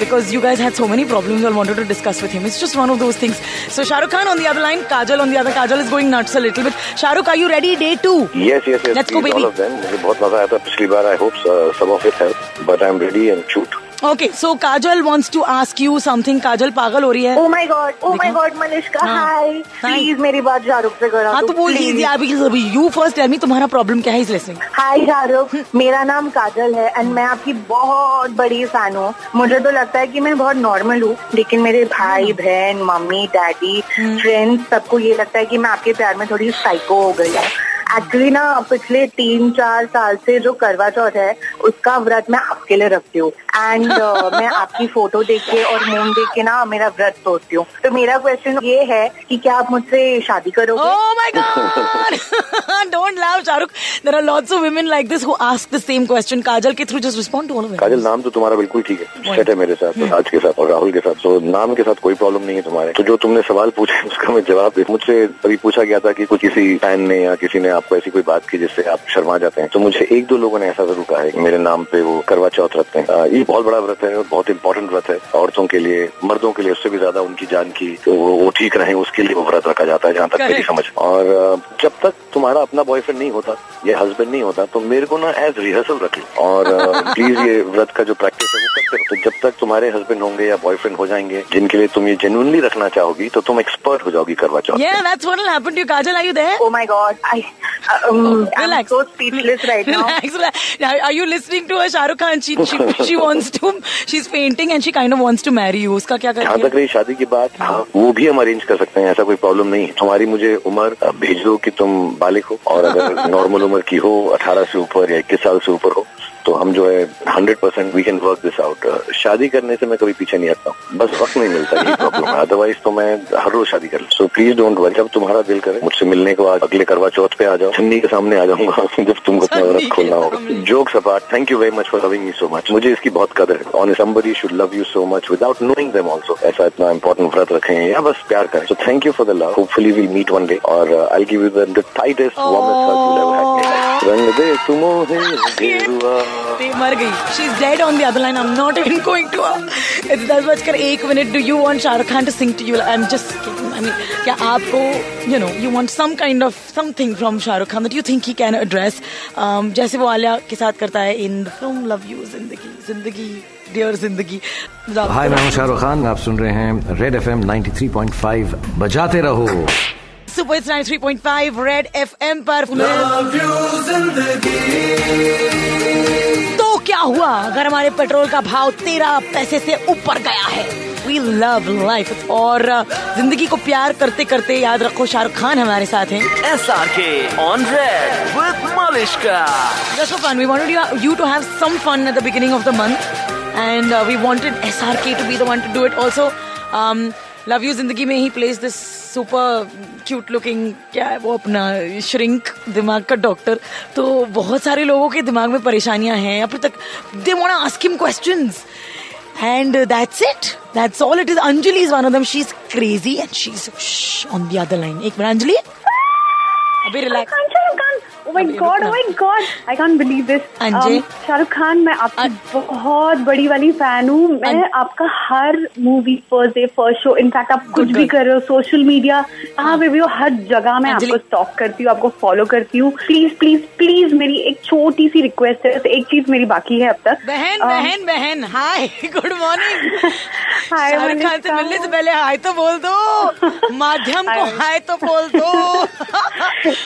because you guys had so many problems I wanted to discuss with him. It's just one of those things. So Shah Rukh Khan on the other line, Kajal on the other. Kajal is going nuts a little bit. Shah Rukh, are you ready? Day two. Yes, yes, yes. Let's go, baby. All of them. मुझे बहुत मज़ा आया था पिछली बार. I hope uh, some of it helped. But I'm ready and shoot. Okay, so Kajal wants to ask you something. Kajal पागल हो रही है. Oh my God oh my God हाँ. हाय प्लीज़ मेरी बात शाहरुख से करा हाँ तो अभी यू फ़र्स्ट टेल मी तुम्हारा प्रॉब्लम क्या है इस लिसनिंग हाय शाहरुख मेरा नाम काजल है एंड मैं आपकी बहुत बड़ी फ़ैन हूँ। मुझे तो लगता है कि मैं बहुत नॉर्मल हूँ लेकिन मेरे भाई बहन मम्मी डैडी फ्रेंड्स सबको ये लगता है कि मैं आपके प्यार में थोड़ी साइको हो गई हूँ। एक्चुअली ना पिछले तीन चार साल से जो करवा चौथ है उसका व्रत मैं आपके लिए रखती हूँ एंड uh, मैं आपकी फ़ोटो देख के और मून देख के ना मेरा व्रत सोचती हूँ तो मेरा क्वेश्चन ये है कि क्या आप मुझसे शादी करोगे Oh my god! Don't laugh, Shahrukh. There are lots of women like this who ask the same question. Kajal के just respond to all of it. काजल नाम तो तुम्हारा बिल्कुल ठीक है सेट है मेरे साथ राज के साथ और राहुल के साथ तो नाम के साथ कोई प्रॉब्लम नहीं है तुम्हारे तो जो तुमने सवाल पूछे उसका मैं जवाब दे मुझसे अभी पूछा गया था कि कुछ किसी फ़ैन ने या किसी ने आपको ऐसी कोई बात की जिससे आप शर्मा जाते हैं? तो मुझे एक दो लोगों ने ऐसा ज़रूर कहा है कि मेरे नाम पे वो करवा चौथ रखते हैं ये बहुत बड़ा व्रत है और बहुत इंपॉर्टेंट व्रत है। औरतों के लिए मर्दों के लिए उससे भी ज़्यादा उनकी जान की तो वो, वो ठीक रहे उसके लिए वो व्रत रखा जाता है जहाँ तक मेरी समझ। और जब तक तुम्हारा अपना बॉयफ्रेंड नहीं होता या हस्बैंड नहीं होता तो मेरे को ना एज रिहर्सल रख लो। और प्लीज़ ये व्रत का जो प्रैक्टिस है वो करते रहो। तो जब तक तुम्हारे हस्बैंड होंगे या बॉयफ्रेंड हो जाएँगे जिनके लिए तुम ये जेन्युइनली रखना चाहोगी तो तुम एक्सपर्ट हो जाओगी करवा चौथ Yeah, that's what will happen to you. Kajal, are you there? Oh my God, I um, I'm Relax. so speechless right now. Relax, relax. Now, Are you listening to her, Shahrukh Khan? She, she, she wants to, she's fainting and she kind of wants to marry you. उसका क्या जहाँ करेंगे? तक रही शादी की बात हाँ वो भी हम अरेंज कर सकते हैं ऐसा कोई प्रॉब्लम नहीं हमारी मुझे उम्र भेज दो कि तुम बालिक हो और अगर नॉर्मल उम्र की हो अठारह से ऊपर या इक्कीस साल से ऊपर हो तो हम जो है hundred percent we can work this out शादी करने से मैं कभी पीछे नहीं हटता हूँ। बस वक्त नहीं मिलता यही प्रॉब्लम है। अदरवाइज़ तो मैं हर रोज शादी कर सो प्लीज़ डोंट वरी जब तुम्हारा दिल करे मुझसे मिलने के बाद अगले करवा चौथ पे आ जाओ। छन्नी के सामने आ जाऊँगा जब तुमको अपना व्रत खोलना होगा। Joke apart thank you very much for loving me so much मुझे इसकी बहुत कदर है। On somebody should love you so much without knowing them also ऐसा इतना इंपॉर्टेंट व्रत रखे हैं या बस प्यार करें। So thank you for the love hopefully will meet one day और I give you the tightest warmest hug you had रंग दे तुम ते मर गई. She is dead on the other line I am not even going to it's दस बजकर एक minute do you want Shahrukh Khan to sing to you I am just I mean क्या आपको you know you want some kind of something from Shahrukh Khan that you think he can address जैसे वो आलिया के साथ करता है in the film love you Zindagi Zindagi dear ज़िंदगी. हाय मैं हूँ शाहरुख खान आप सुन रहे हैं रेड एफ़ एम 93.5 बजाते रहो। सुपर इट्स 93.5 रेड एफएम पर तो क्या हुआ? अगर हमारे पेट्रोल का भाव तेरह पैसे से ऊपर गया है। वी लव लाइफ और ज़िंदगी को प्यार करते करते याद रखो शाहरुख खान हमारे साथ हैं। S R K on Red with Malishka just you to have some fun at the beginning of the month and we wanted S R K to be the it also love you Zindagi में he place this super cute looking क्या है वो अपना श्रिंक दिमाग का डॉक्टर तो बहुत सारे लोगों के दिमाग में परेशानियाँ हैं. अब तक they want ask him and that's it that's all it is Anjali is one of them she is crazy and she is on the other line एक मिनट अंजलि अभी relax can't believe this Shahrukh Khan मैं आपकी बहुत बड़ी वाली फ़ैन हूँ। मैं आपका हर movie first day first show in fact आप कुछ भी कर रहे हो सोशल मीडिया कहाँ पे भी हो हर जगह मैं आपको स्टॉक करती हूँ आपको फॉलो करती हूँ। प्लीज़ प्लीज़ प्लीज़ मेरी एक छोटी सी रिक्वेस्ट है एक चीज़ मेरी बाकी है अब तक। बहन अम, बहन बहन hi good morning hi Shahrukh Khan से मिलने से पहले हाय तो बोल दो। माध्यम को हाय। तो बोल दो।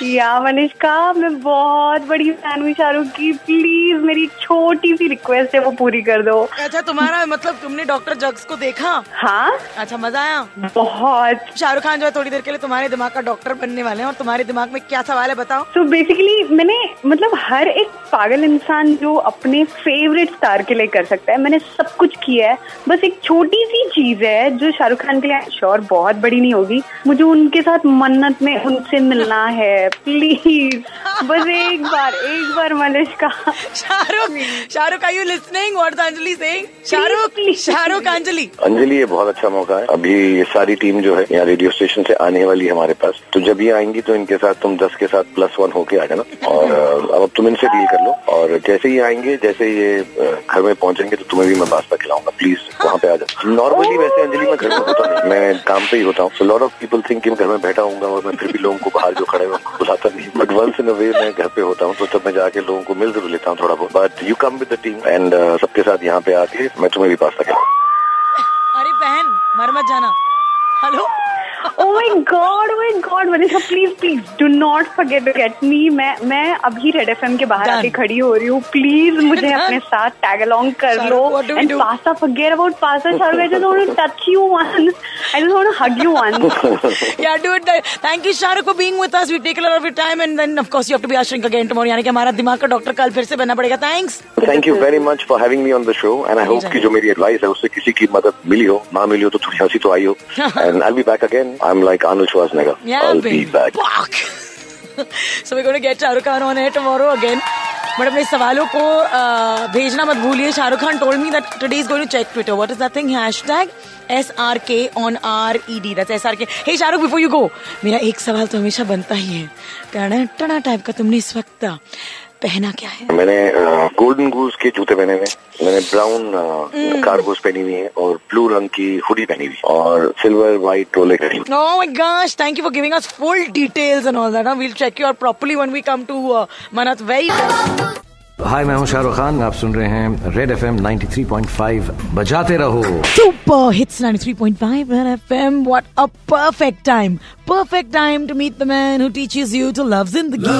या मनीषका मैं बहुत बड़ी फ़ैन हूँ शाहरुख की। प्लीज़ मेरी छोटी सी रिक्वेस्ट है वो पूरी कर दो। अच्छा तुम्हारा मतलब तुमने डॉक्टर जग्स को देखा? हाँ। अच्छा मज़ा आया। बहुत। शाहरुख खान जो है थोड़ी देर के लिए तुम्हारे दिमाग का डॉक्टर बनने वाले हैं और तुम्हारे दिमाग में क्या सवाल है बताओ। तो बेसिकली मैंने मतलब हर एक पागल इंसान जो अपने फेवरेट स्टार के लिए कर सकता है मैंने सब कुछ किया है। बस एक छोटी सी चीज़ है जो शाहरुख खान के लिए श्योर बहुत बड़ी नहीं होगी। मुझे उनके साथ मन्नत में उनसे मिलना है। प्लीज़ बस एक बार एक बार Malishka Shahrukh Shahrukh are you listening what Anjali saying Shahrukh Shahrukh Anjali Anjali ये बहुत अच्छा मौका है। अभी ये सारी टीम जो है यहाँ रेडियो स्टेशन से आने वाली है हमारे पास। तो जब ये आएँगी तो इनके साथ तुम दस के साथ प्लस वन होके आ जाना। और अब तुम इनसे डील कर लो। और जैसे ही आएँगे जैसे ये घर में पहुँचेंगे तो तुम्हें भी मैं पास्ता खिलाऊँगा। प्लीज़ वहाँ पे आ जाओ। नॉर्मली वैसे अंजलि मैं घर में होता नहीं। मैं काम पे ही होता हूँ। लॉट ऑफ़ पीपल थिंक कि मैं घर में बैठा हूँ और मैं फिर भी लोगों को बाहर जो खड़े हुए बट वंस इन वे मैं घर पे होता हूँ तो तब मैं जाके लोगों को मिल ज़रूर लेता हूँ थोड़ा बहुत। But you come with the team and सबके साथ यहाँ पे आके मैं तुम्हें भी खिलाऊँ अरे बहन, मर मत जाना। Hello oh my god, oh my god, Manisha, please, please, do not forget to get me. मैं मैं अभी रेड एफएम के बाहर आके खड़ी हो रही हूँ प्लीज़ मुझे अपने साथ टैग अलोंग कर लो and pasta forget about pasta Shahrukh I just want to touch you once I just want to hug you once yeah do it thank you Shahrukh for being with us we take a lot of your time and then of course you have to be ushering again tomorrow यानी कि हमारा दिमाग का डॉक्टर कल फिर से बनना पड़ेगा thanks thank you very much for having me on the show and I hope कि जो मेरी एडवाइस है उससे किसी की मदद मिली हो ना मिली हो तो थोड़ी हँसी तो आई हो I be back again I am like Arnold Schwarzenegger. Yeah, I'll baby. be back. so we're going to get Shahrukh Khan on air tomorrow again. But अपने सवालों को भेजना मत भूलिए। Shahrukh Khan told me that today is going to check Twitter what is that thing hashtag S R K on R E D that's S R K hey Shahrukh before you go मेरा एक सवाल तो हमेशा बनता ही है। टना टना टाइप का तुमने इस वक्त पहना क्या है? मैंने गोल्डन गूज के जूते पहने हुए मैंने ब्राउन कारगोज पहनी हुई है और ब्लू रंग की हुडी पहनी हुई और सिल्वर व्हाइट टोले thank you for giving us full details and all that we will check you are properly when we come to मनत very hi मैं हूँ शाहरुख खान आप सुन रहे हैं रेड एफ़ एम 93.5 बजाते रहो Super hits 93.5 Red FM. What a perfect time. Perfect time to meet the man who teaches you to love Zindagi.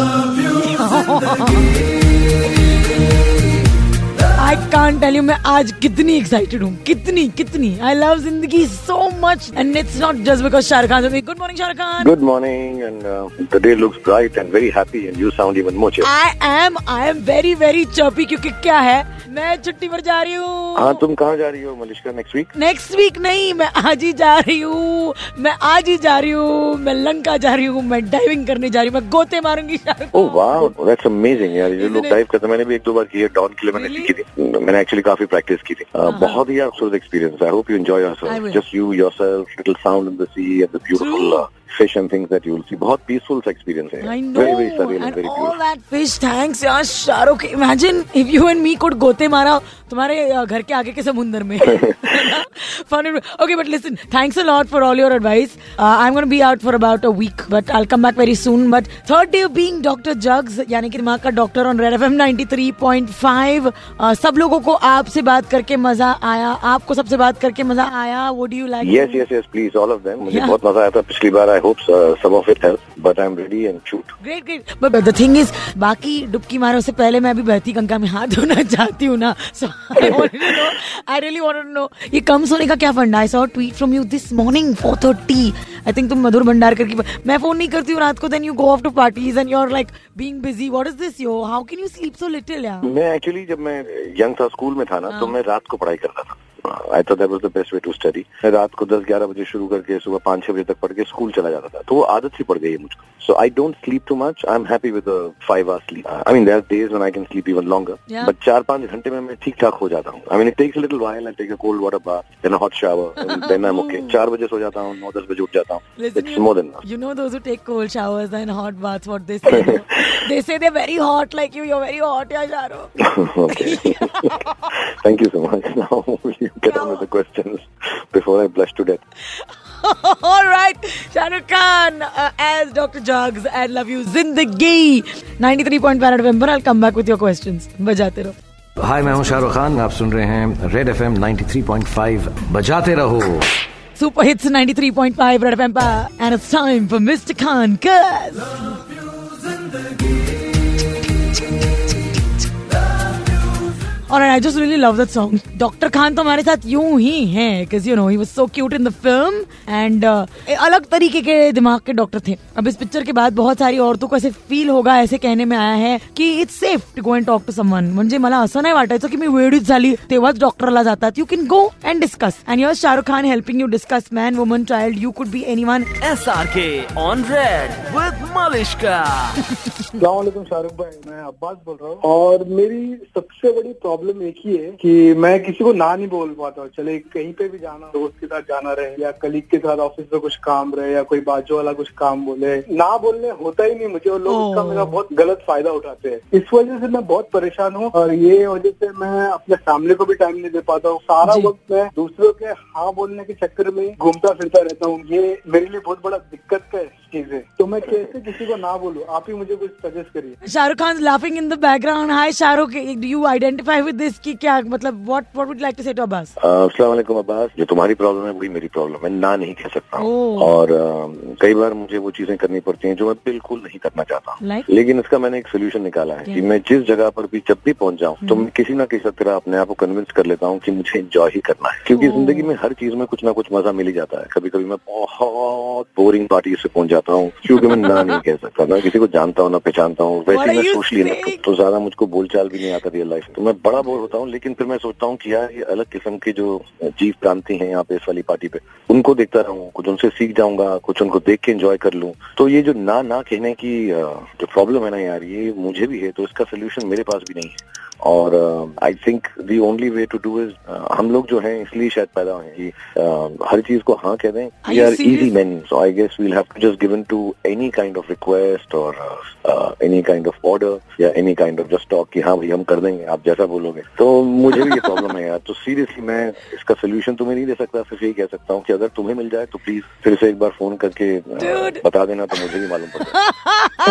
I can tell you मैं आज कितनी एक्साइटेड हूँ कितनी कितनी। I love Zindagi so much and it's not just because Shahrukh Khan good morning Shahrukh Khan good morning and looks bright and very happy and you sound even more I am I am very very chirpy क्योंकि क्या है मैं छुट्टी पर जा रही हूँ। हाँ तुम कहाँ जा रही हो Malishka next week next week नहीं मैं आज ही जा रही हूँ मैं आज ही जा रही हूँ मैं लंका जा रही हूँ मैं डाइविंग करने जा रही हूँ मैं गोते मारूँगी ओह वाह दैट्स अमेजिंग यार ये लोग डाइव करते मैंने भी एक दो बार किया डॉन के मैंने मैंने एक्चुअली काफ़ी प्रैक्टिस की थी uh, बहुत ही खूबसूरत experience I hope you enjoy yourself just you yourself little sound in the sea and the beautiful fish and things that you will see. बहुत peaceful experience है. I know. Very very surreal and, and very all beautiful. that fish. Thanks yaar. Shahrukh. Imagine if you and me could गोते मारा तुम्हारे घर के आगे के समुंदर में। Fun okay but listen thanks a lot for all your advice I am gonna be out for about a week but I come back very soon but third day being doctor Jags यानी कि दिमाग का डॉक्टर ऑन रेड एफएम 93.5 सब लोगों को आपसे बात करके मज़ा आया। आपको सबसे बात करके मज़ा आया। वो do you like yes yes yes please all of them मुझे बहुत मज़ा आया था पिछली बार I hope some of it help but I am ready and shoot great great but the thing is बाकी डुबकी मारो से पहले मैं अभी बहती गंगा में हाथ धोना चाहती हूँ ना so, I really want no ये कम सोने का क्या fund I saw tweet from you this morning 4:30 I think तुम मधुर भंडारकर की मैं फ़ोन नहीं करती हूँ रात को then you go off to parties and you are like being busy what is this yo how can you sleep so little यार मैं एक्चुअली जब मैं यंग था स्कूल में था ना तो मैं रात को पढ़ाई करता था। I thought that was the best way to study मैं रात को 10 11 बजे शुरू करके सुबह 5 6 बजे तक पढ़ के स्कूल चला जाता था तो वो आदत सी पड़ गई है मुझको so I don't sleep too much I am happy with 5 hours sleep I mean there days when I can sleep even longer but चार पाँच घंटे में मैं ठीक ठाक हो जाता हूँ I mean it takes little while I take a cold water bath then hot shower then I am okay चार बजे सो जाता हूँ 9 10 बजे उठ जाता हूँ it's more than you know those who take cold showers and hot baths, what they say. no? they say they're very hot like you. You're very hot, yeah, Shahrukh. okay. Thank you so much. Now you get on with the questions before I blush to death. All right, Shahrukh Khan uh, as Dr. Jugs and Love You Zindagi. 93.1 FM पर I'll come back with your questions. बजाते रहो. हाय मैं हूं शाहरुख खान आप सुन रहे हैं रेड एफ एम 93.5 बजाते रहो Super Hits 93.5 Red FM पर and it's time for Mr. Khan cuz Alright, I just really love that song. Doctor Khan तो हमारे साथ यूँ ही हैं because you know he was so cute in the film and uh, अलग तरीके के दिमाग के डॉक्टर थे। अब इस पिक्चर के बाद बहुत सारी औरतों को ऐसे फील होगा ऐसे कहने में आया है की it's safe to go and talk to someone म्हणजे मला असं नाही वाटायचं की मी वेळीच झाली तेव्हाच डॉक्टरला जातात. You can go and discuss and your Shahrukh Khan helping you discuss man woman child you could be anyone SRK on Red with Malishka. Shahrukh भाई मैं अब्बास बोल रहा हूँ। और मेरी सबसे बड़ी प्रॉब्लम प्रॉब्लम एक ही है कि मैं किसी को ना नहीं बोल पाता। हूँ चले कहीं पे भी जाना दोस्त के साथ जाना रहे या कलीग के साथ ऑफ़िस में कुछ काम रहे या कोई बाजू वाला कुछ काम बोले। ना बोलने होता ही नहीं मुझे और लोग उसका मेरा बहुत गलत फ़ायदा उठाते हैं। इस वजह से मैं बहुत परेशान हूँ और ये वजह से मैं अपने फैमिली को भी टाइम नहीं दे पाता हूँ। सारा वक्त मैं दूसरों के हाँ बोलने के चक्कर में घूमता फिरता रहता हूँ। ये मेरे लिए बहुत बड़ा दिक्कत का चीज़ है। तो मैं कैसे किसी को ना बोलूँ? आप ही मुझे कुछ सजेस्ट करिए। Shahrukh Khan laughing in the background hi Shahrukh you identify with this की क्या मतलब what what would like to say to Abbas अस्सलाम वालेकुम अब्बास जो तुम्हारी प्रॉब्लम है वही मेरी प्रॉब्लम है। ना नहीं कह सकता हूँ। और अ, कई बार मुझे वो चीज़ें करनी पड़ती हैं जो मैं बिल्कुल नहीं करना चाहता Like? लेकिन इसका मैंने एक सोल्यूशन निकाला है? कि मैं जिस जगह पर भी जब भी पहुँच जाऊँ तो हम्म। मैं किसी ना किसी तरह अपने आप को कन्विंस कर लेता हूँ कि मुझे एंजॉय ही करना है। क्योंकि ज़िंदगी में हर चीज़ में कुछ ना कुछ मज़ा मिल ही जाता है। कभी कभी मैं बहुत बोरिंग पार्टी से पहुँच जाता हूँ क्योंकि मैं ना नहीं कह सकता। मैं किसी को जानता हूँ ना पहचानता हूँ। वैसे मैं सोशली तो ज़्यादा मुझको बोलचाल भी नहीं आता रियल लाइफ तो मैं बड़ा बोर होता हूँ लेकिन फिर मैं सोचता हूँ कि यार, ये अलग किस्म के जो जीव क्रांति हैं यहाँ पे इस वाली पार्टी पे, उनको देखता रहूँ, कुछ उनसे सीख जाऊँगा, कुछ उनको देख के एंजॉय कर लूँ। तो ये जो ना ना कहने की जो प्रॉब्लम है ना यार, ये मुझे भी है तो इसका सोल्यूशन मेरे पास भी नहीं है। और I think the only way to do is हम लोग जो हैं इसलिए शायद पैदा हुए हैं कि अ, हर चीज़ को हाँ कह दें। We are easy man so I guess we'll have to just given to any kind of request और एनी काइंड ऑफ़ ऑर्डर या any kind of just talk कि हाँ भाई हम कर देंगे आप जैसा बोलोगे। तो मुझे भी ये प्रॉब्लम है यार। तो सीरियसली मैं इसका सोल्यूशन तुम्हें नहीं दे सकता सिर्फ़ यही कह सकता हूँ कि अगर तुम्हें मिल जाए तो प्लीज़ फिर से एक बार फ़ोन करके Dude. बता देना तो मुझे भी मालूम पड़ता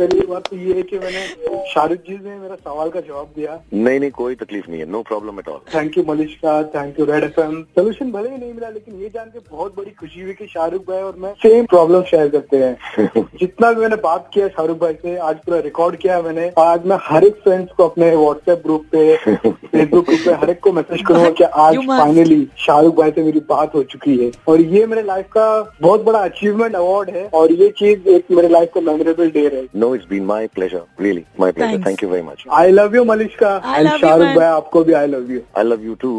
पहली बात तो ये है कि मैंने शाहरुख जी ने मेरा सवाल का जवाब दिया। नहीं नहीं कोई तकलीफ़ नहीं है no problem at all thank you Malishka thank you Red F M solution भले ही नहीं मिला लेकिन ये जान के बहुत बड़ी खुशी हुई कि शाहरुख भाई और मैं सेम प्रॉब्लम शेयर करते हैं। जितना भी मैंने बात किया शाहरुख भाई से आज पूरा रिकॉर्ड किया है मैंने। आज मैं हर एक फ्रेंड्स को अपने व्हाट्सएप ग्रुप पे फेसबुक ग्रुप पे हर एक को मैसेज करूँगा की आज फाइनली शाहरुख भाई से मेरी बात हो चुकी है। और ये मेरे लाइफ का बहुत बड़ा अचीवमेंट अवार्ड है और ये चीज़ एक मेरे लाइफ का मेमोरेबल डे रहे। No it's been my pleasure really my pleasure thank you very much I love you Malishka and Shahrukh भाई आपको भी I love you I love you too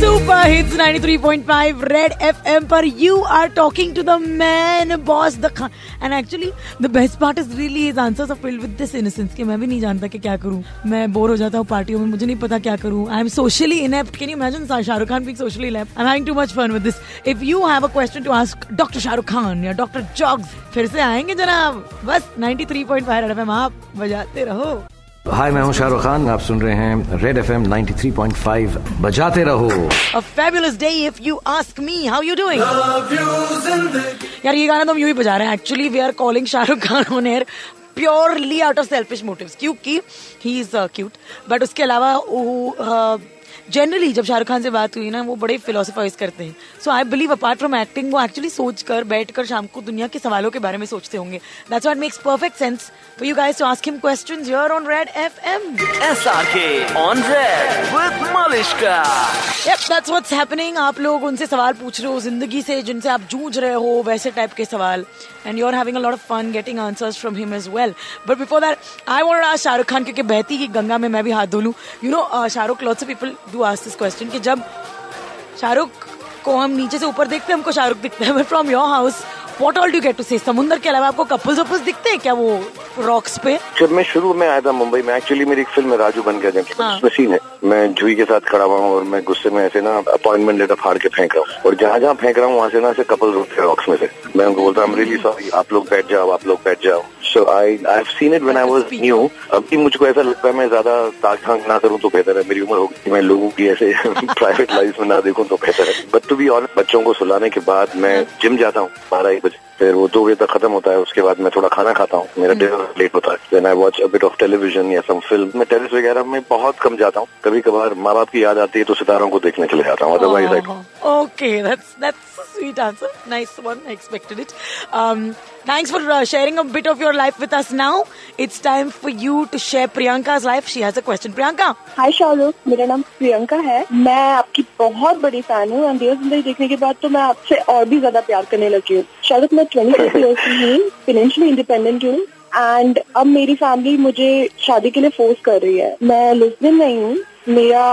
super hits 93.5 Red FM पर you are talking to the man boss the Khan and actually the best part is really his answers are filled with this innocence कि मैं भी नहीं जानता कि क्या करूँ। मैं बोर हो जाता हूँ पार्टियों में, मुझे नहीं पता क्या करूँ। I am socially inept can you imagine Shahrukh Khan being socially inept I am having too much fun with this if you have a question to ask doctor Shahrukh Khan या डॉक्टर जॉग्स फिर से आएँगे जनाब। बस 93.5 रेड एफएम आप बजाते रहो। हाय मैं हूँ शाहरुख खान। आप सुन रहे हैं रेड एफ़ एम बजाते रहो। Fabulous day if you ask me how you doing doing? यार ये गाना तो हम यू ही बजा रहे हैं। Actually we are calling Shahrukh Khan on air purely out of selfish motives क्योंकि ही इज़ क्यूट बट उसके अलावा जनरली जब शाहरुख खान से बात हुई ना वो बड़े फिलोसफाइज करते हैं। So I believe apart from acting वो एक्चुअली सोच कर बैठ कर शाम को दुनिया के सवालों के बारे में सोचते होंगे। That's what makes perfect sense for you guys to ask him questions here on Red FM SRK on Red with Malishka. Yep, that's what's happening. आप लोग उनसे सवाल पूछ रहे हो ज़िंदगी से जिनसे आप जूझ रहे हो वैसे टाइप के सवाल। And you are having a lot of fun getting answers from him as well but before that I want to ask Shahrukh Khan क्योंकि बहती की गंगा में मैं भी हाथ धो लूँ। You know Shahrukh lots of people do ask this question कि जब शाहरुख को हम नीचे से ऊपर देखते हैं, हमको शाहरुख दिखता है from your house what all do get to say समुंदर के अलावा आपको कपल्स वपल्स दिखते हैं क्या वो? रॉक्स पे? जब मैं शुरू में आया था मुंबई में एक्चुअली मेरी एक फ़िल्म है राजू बन गया जंगल हाँ। उसमें सीन है मैं जुई के साथ खड़ा हुआ हूँ और मैं गुस्से में ऐसे ना अपॉइंटमेंट लेटर फाड़ के फेंक रहा हूँ। और जहाँ जहाँ फेंक रहा हूँ वहाँ से ना ऐसे कपल उठते रॉक्स में से। मैं उनको बोलता हूँ रियली सॉरी आप लोग बैठ जाओ आप लोग बैठ जाओ। So I I seen it when I was new अभी मुझको ऐसा लगता है मैं ज़्यादा ताक झाँक ना करूँ तो बेहतर है। मेरी उम्र होगी मैं लोगों की ऐसे प्राइवेट लाइफ में ना देखूँ तो बेहतर है। बट टू बी ऑनेस्ट बच्चों को सुलाने के बाद मैं जिम जाता हूँ बारह एक बजे। फिर वो दो बजे तक खत्म होता है उसके बाद मैं थोड़ा खाना खाता हूँ। मेरा डिनर लेट होता है। Then I watch a bit of television या सम फ़िल्म मैं टेरिस वगैरह में बहुत कम जाता हूँ। कभी कभार माँ बाप की याद आती है तो सितारों को देखने चले जाता हूँ। Otherwise I okay that's that's a sweet answer. Nice expected. Um, thanks for uh, sharing a bit of your life with us. Now it's time for you to share Priyanka's life. She has a question. Priyanka. Hi Shahrukh मेरा नाम प्रियंका है मैं आपकी बहुत बड़ी फ़ैन हूँ अंधेर ज़िंदगी देखने के बाद तो मैं आपसे और भी ज़्यादा प्यार करने लगी हूँ शाहरुख मैं ट्वेंटी सिक्स ईयर्स की हूँ फाइनेंशियली इंडिपेंडेंट हूँ एंड अब मेरी फैमिली मुझे शादी के लिए फोर्स कर रही है मैं लिस्बन नहीं हूँ मेरा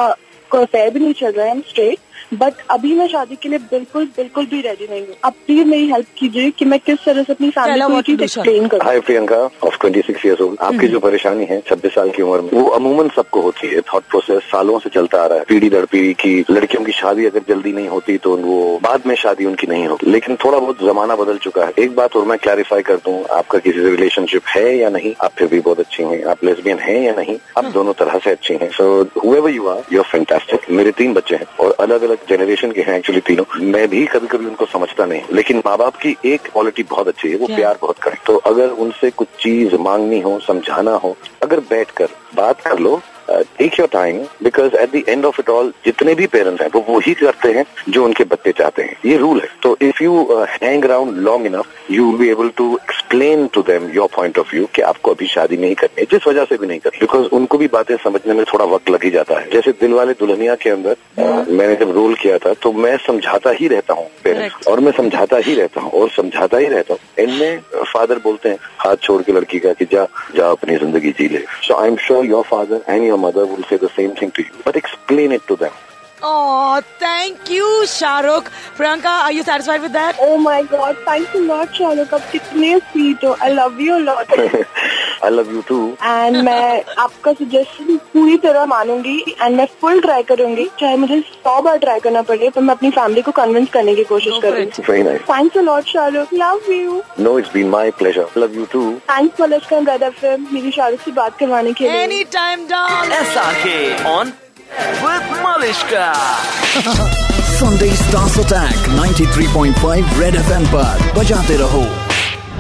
कोई अफेयर भी नहीं चल रहा है स्ट्रेट बट अभी मैं शादी के लिए बिल्कुल बिल्कुल भी रेडी नहीं हूँ। अब प्लीज़ मेरी हेल्प कीजिए कि मैं किस तरह से अपनी फैमिली को एक्सप्लेन करूँ। Hi Priyanka of 26 years old आपकी जो परेशानी है 26 साल की उम्र में वो अमूमन सबको होती है। थॉट प्रोसेस सालों से चलता आ रहा है। पीढ़ी दर पीढ़ी की लड़कियों की शादी अगर जल्दी नहीं होती तो वो बाद में शादी उनकी नहीं होती लेकिन थोड़ा बहुत जमाना बदल चुका है। एक बात और मैं क्लैरिफाई कर दूँ आपका किसी से रिलेशनशिप है या नहीं? आप फिर भी बहुत अच्छी हैं। आप लेस्बियन हैं या नहीं? आप दोनों तरह से अच्छी हैं। So however you are you are fantastic मेरे तीन बच्चे हैं और अलग अलग जनरेशन के हैं एक्चुअली तीनों। मैं भी कभी कभी उनको समझता नहीं लेकिन माँ बाप की एक क्वालिटी बहुत अच्छी है वो प्यार बहुत करें। तो अगर उनसे कुछ चीज़ मांगनी हो समझाना हो अगर बैठकर बात कर लो take your time because at the end of it all जितने भी पेरेंट्स हैं वो वही करते हैं जो उनके बच्चे चाहते हैं। ये रूल है। तो if you hang around long enough you will be able to explain to them your point of view कि आपको अभी शादी नहीं करनी है जिस वजह से भी नहीं करनी। बिकॉज़ उनको भी बातें समझने में थोड़ा वक्त लग ही जाता है। जैसे दिल वाले दुल्हनिया के अंदर मैंने जब रोल किया था तो मैं समझाता ही रहता हूँ पेरेंट्स और मैं समझाता ही रहता हूँ और समझाता ही रहता हूँ। इनमें फादर बोलते हैं हाथ छोड़ के लड़की का कि जा जा अपनी ज़िंदगी जी ले। So I am sure your father and your mother will say the same thing to you. But explain it to them. Oh, thank you, Shahrukh. Priyanka, are you satisfied with that? Oh my God, thanks a lot, Shahrukh. आप कितने स्वीट हो I love you lot I love you too and मैं आपका सजेशन पूरी तरह मानूँगी एंड मैं फुल ट्राई करूँगी चाहे मुझे सौ बार ट्राई करना पड़े तो मैं अपनी फैमिली को कन्विंस करने की कोशिश करूँगी Very nice. Thanks a lot Shahrukh love you No, it's been my pleasure. Love you too. Thanks Malishka and Red FM मेरी शाहरुख से बात करवाने के लिए any time SRK on with Malishka. Sunday Stars Attack 93.5 Red FM पर बजाते रहो।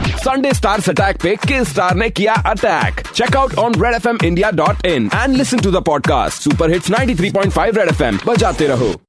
संडे स्टार्स अटैक पे किस स्टार ने किया attack check out on Red F M India dot in and listen to the podcast super hits 93.5 Red F M बजाते रहो।